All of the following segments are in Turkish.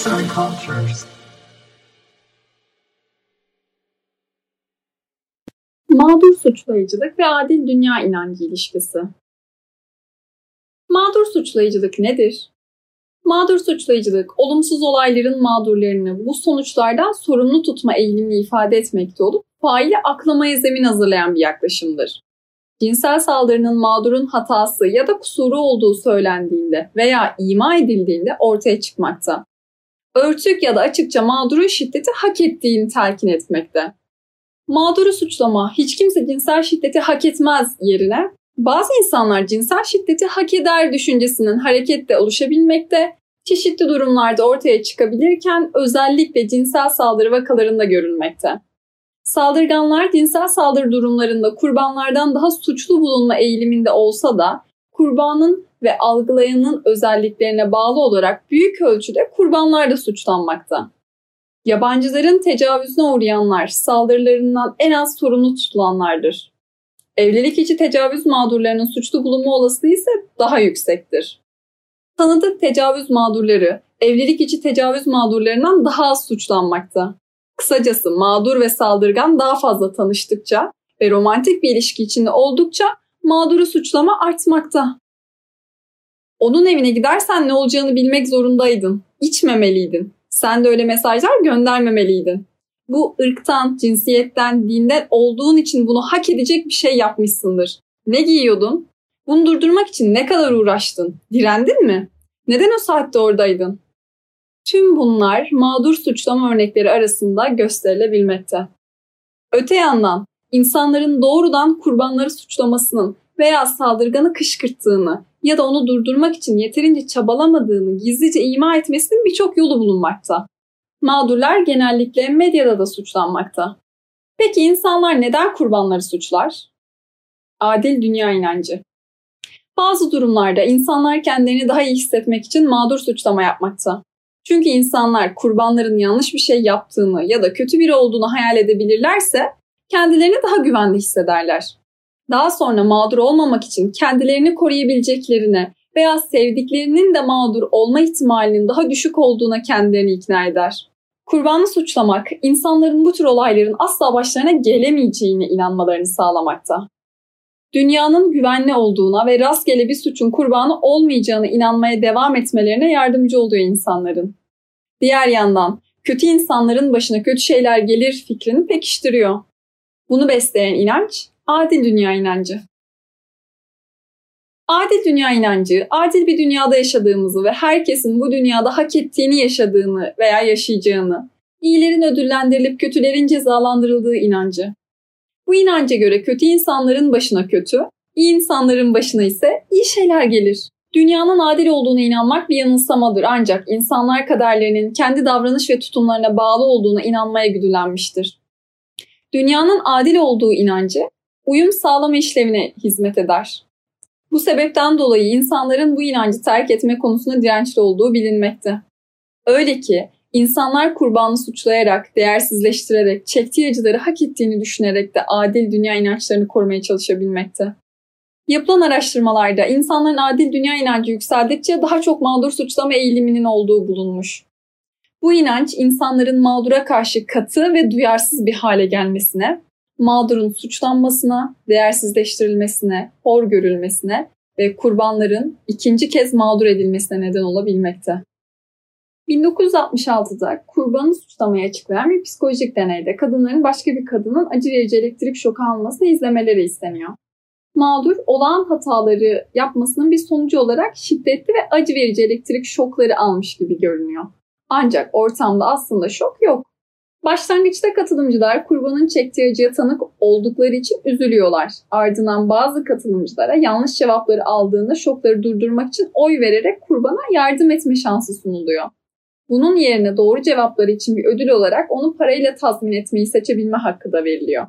Arts and Cultures. Mağdur suçlayıcılık ve adil dünya inancı ilişkisi. Mağdur suçlayıcılık nedir? Mağdur suçlayıcılık, olumsuz olayların mağdurlarını bu sonuçlardan sorumlu tutma eğilimini ifade etmekte olup faili aklamaya zemin hazırlayan bir yaklaşımdır. Cinsel saldırının mağdurun hatası ya da kusuru olduğu söylendiğinde veya ima edildiğinde ortaya çıkmakta. Örtük ya da açıkça mağdurun şiddeti hak ettiğini telkin etmekte. Mağduru suçlama, hiç kimse cinsel şiddeti hak etmez yerine bazı insanlar cinsel şiddeti hak eder düşüncesinin hareketle oluşabilmekte, çeşitli durumlarda ortaya çıkabilirken özellikle cinsel saldırı vakalarında görülmekte. Saldırganlar cinsel saldırı durumlarında kurbanlardan daha suçlu bulunma eğiliminde olsa da kurbanın ve algılayanın özelliklerine bağlı olarak büyük ölçüde kurbanlar da suçlanmakta. Yabancıların tecavüzüne uğrayanlar saldırılarından en az sorumlu tutulanlardır. Evlilik içi tecavüz mağdurlarının suçlu bulunma olasılığı ise daha yüksektir. Tanıdık tecavüz mağdurları evlilik içi tecavüz mağdurlarından daha az suçlanmakta. Kısacası mağdur ve saldırgan daha fazla tanıştıkça ve romantik bir ilişki içinde oldukça mağduru suçlama artmakta. Onun evine gidersen ne olacağını bilmek zorundaydın. İçmemeliydin. Sen de öyle mesajlar göndermemeliydin. Bu ırktan, cinsiyetten, dinden olduğun için bunu hak edecek bir şey yapmışsındır. Ne giyiyordun? Bunu durdurmak için ne kadar uğraştın? Direndin mi? Neden o saatte oradaydın? Tüm bunlar mağdur suçlama örnekleri arasında gösterilebilmekte. Öte yandan insanların doğrudan kurbanları suçlamasının veya saldırganı kışkırttığını ya da onu durdurmak için yeterince çabalamadığını gizlice ima etmesinin birçok yolu bulunmakta. Mağdurlar genellikle medyada da suçlanmakta. Peki insanlar neden kurbanları suçlar? Adil dünya inancı. Bazı durumlarda insanlar kendilerini daha iyi hissetmek için mağdur suçlama yapmakta. Çünkü insanlar kurbanların yanlış bir şey yaptığını ya da kötü biri olduğunu hayal edebilirlerse kendilerini daha güvende hissederler. Daha sonra mağdur olmamak için kendilerini koruyabileceklerine veya sevdiklerinin de mağdur olma ihtimalinin daha düşük olduğuna kendilerini ikna eder. Kurbanı suçlamak, insanların bu tür olayların asla başlarına gelemeyeceğine inanmalarını sağlamakta. Dünyanın güvenli olduğuna ve rastgele bir suçun kurbanı olmayacağına inanmaya devam etmelerine yardımcı oluyor insanların. Diğer yandan kötü insanların başına kötü şeyler gelir fikrini pekiştiriyor. Bunu besleyen inanç adil dünya inancı. Adil dünya inancı, adil bir dünyada yaşadığımızı ve herkesin bu dünyada hak ettiğini yaşadığını veya yaşayacağını, iyilerin ödüllendirilip kötülerin cezalandırıldığı inancı. Bu inanca göre kötü insanların başına kötü, iyi insanların başına ise iyi şeyler gelir. Dünyanın adil olduğuna inanmak bir yanılsamadır ancak insanlar kaderlerinin kendi davranış ve tutumlarına bağlı olduğuna inanmaya güdülenmiştir. Dünyanın adil olduğu inancı uyum sağlama işlevine hizmet eder. Bu sebepten dolayı insanların bu inancı terk etme konusunda dirençli olduğu bilinmekte. Öyle ki insanlar kurbanı suçlayarak, değersizleştirerek, çektiği acıları hak ettiğini düşünerek de adil dünya inançlarını korumaya çalışabilmekte. Yapılan araştırmalarda insanların adil dünya inancı yükseldikçe daha çok mağdur suçlama eğiliminin olduğu bulunmuş. Bu inanç insanların mağdura karşı katı ve duyarsız bir hale gelmesine, mağdurun suçlanmasına, değersizleştirilmesine, hor görülmesine ve kurbanların ikinci kez mağdur edilmesine neden olabilmekte. 1966'da kurbanı suçlamayı açıklayan bir psikolojik deneyde kadınların başka bir kadının acı verici elektrik şoku almasını izlemeleri isteniyor. Mağdur olağan hataları yapmasının bir sonucu olarak şiddetli ve acı verici elektrik şokları almış gibi görünüyor. Ancak ortamda aslında şok yok. Başlangıçta katılımcılar kurbanın çektiği acıya tanık oldukları için üzülüyorlar. Ardından bazı katılımcılara yanlış cevapları aldığında şokları durdurmak için oy vererek kurbana yardım etme şansı sunuluyor. Bunun yerine doğru cevapları için bir ödül olarak onu parayla tazmin etmeyi seçebilme hakkı da veriliyor.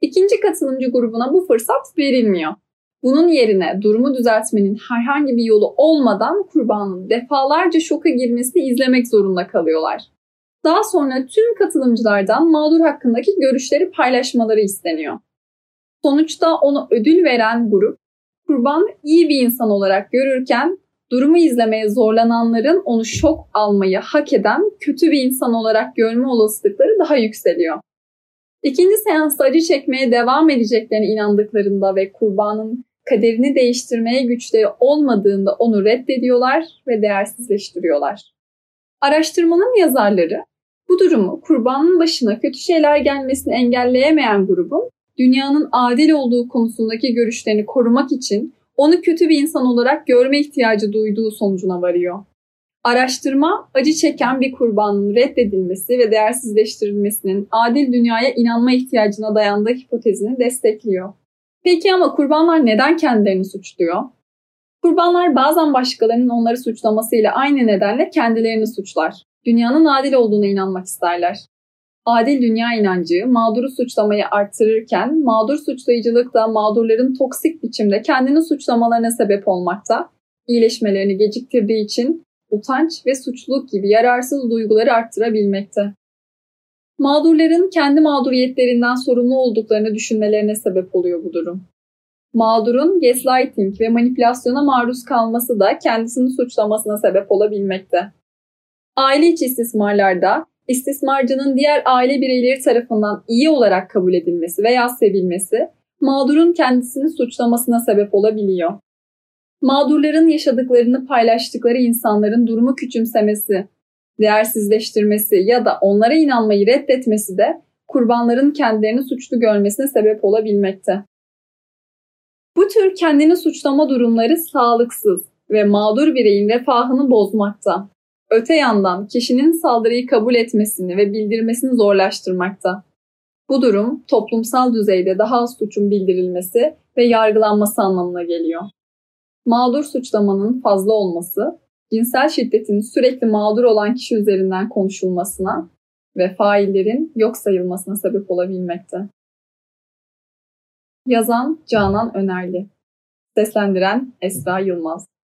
İkinci katılımcı grubuna bu fırsat verilmiyor. Bunun yerine durumu düzeltmenin herhangi bir yolu olmadan kurbanın defalarca şoka girmesini izlemek zorunda kalıyorlar. Daha sonra tüm katılımcılardan mağdur hakkındaki görüşleri paylaşmaları isteniyor. Sonuçta onu ödül veren grup kurban iyi bir insan olarak görürken durumu izlemeye zorlananların onu şok almayı hak eden kötü bir insan olarak görme olasılıkları daha yükseliyor. İkinci seansta acı çekmeye devam edeceklerine inandıklarında ve kurbanın kaderini değiştirmeye güçleri olmadığında onu reddediyorlar ve değersizleştiriyorlar. Araştırmanın yazarları bu durumu kurbanın başına kötü şeyler gelmesini engelleyemeyen grubun dünyanın adil olduğu konusundaki görüşlerini korumak için onu kötü bir insan olarak görme ihtiyacı duyduğu sonucuna varıyor. Araştırma, acı çeken bir kurbanın reddedilmesi ve değersizleştirilmesinin adil dünyaya inanma ihtiyacına dayandığı hipotezini destekliyor. Peki ama kurbanlar neden kendilerini suçluyor? Kurbanlar bazen başkalarının onları suçlamasıyla aynı nedenle kendilerini suçlar. Dünyanın adil olduğuna inanmak isterler. Adil dünya inancı mağduru suçlamayı arttırırken mağdur suçlayıcılık da mağdurların toksik biçimde kendini suçlamalarına sebep olmakta, iyileşmelerini geciktirdiği için utanç ve suçluluk gibi yararsız duyguları arttırabilmekte. Mağdurların kendi mağduriyetlerinden sorumlu olduklarını düşünmelerine sebep oluyor bu durum. Mağdurun gaslighting ve manipülasyona maruz kalması da kendisini suçlamasına sebep olabilmekte. Aile içi istismarlarda istismarcının diğer aile bireyleri tarafından iyi olarak kabul edilmesi veya sevilmesi mağdurun kendisini suçlamasına sebep olabiliyor. Mağdurların yaşadıklarını paylaştıkları insanların durumu küçümsemesi, değersizleştirmesi ya da onlara inanmayı reddetmesi de kurbanların kendilerini suçlu görmesine sebep olabilmekte. Bu tür kendini suçlama durumları sağlıksız ve mağdur bireyin refahını bozmakta. Öte yandan kişinin saldırıyı kabul etmesini ve bildirmesini zorlaştırmakta. Bu durum toplumsal düzeyde daha az suçun bildirilmesi ve yargılanması anlamına geliyor. Mağdur suçlamanın fazla olması, cinsel şiddetin sürekli mağdur olan kişi üzerinden konuşulmasına ve faillerin yok sayılmasına sebep olabilmekte. Yazan Canan Önerli Seslendiren Esra Yılmaz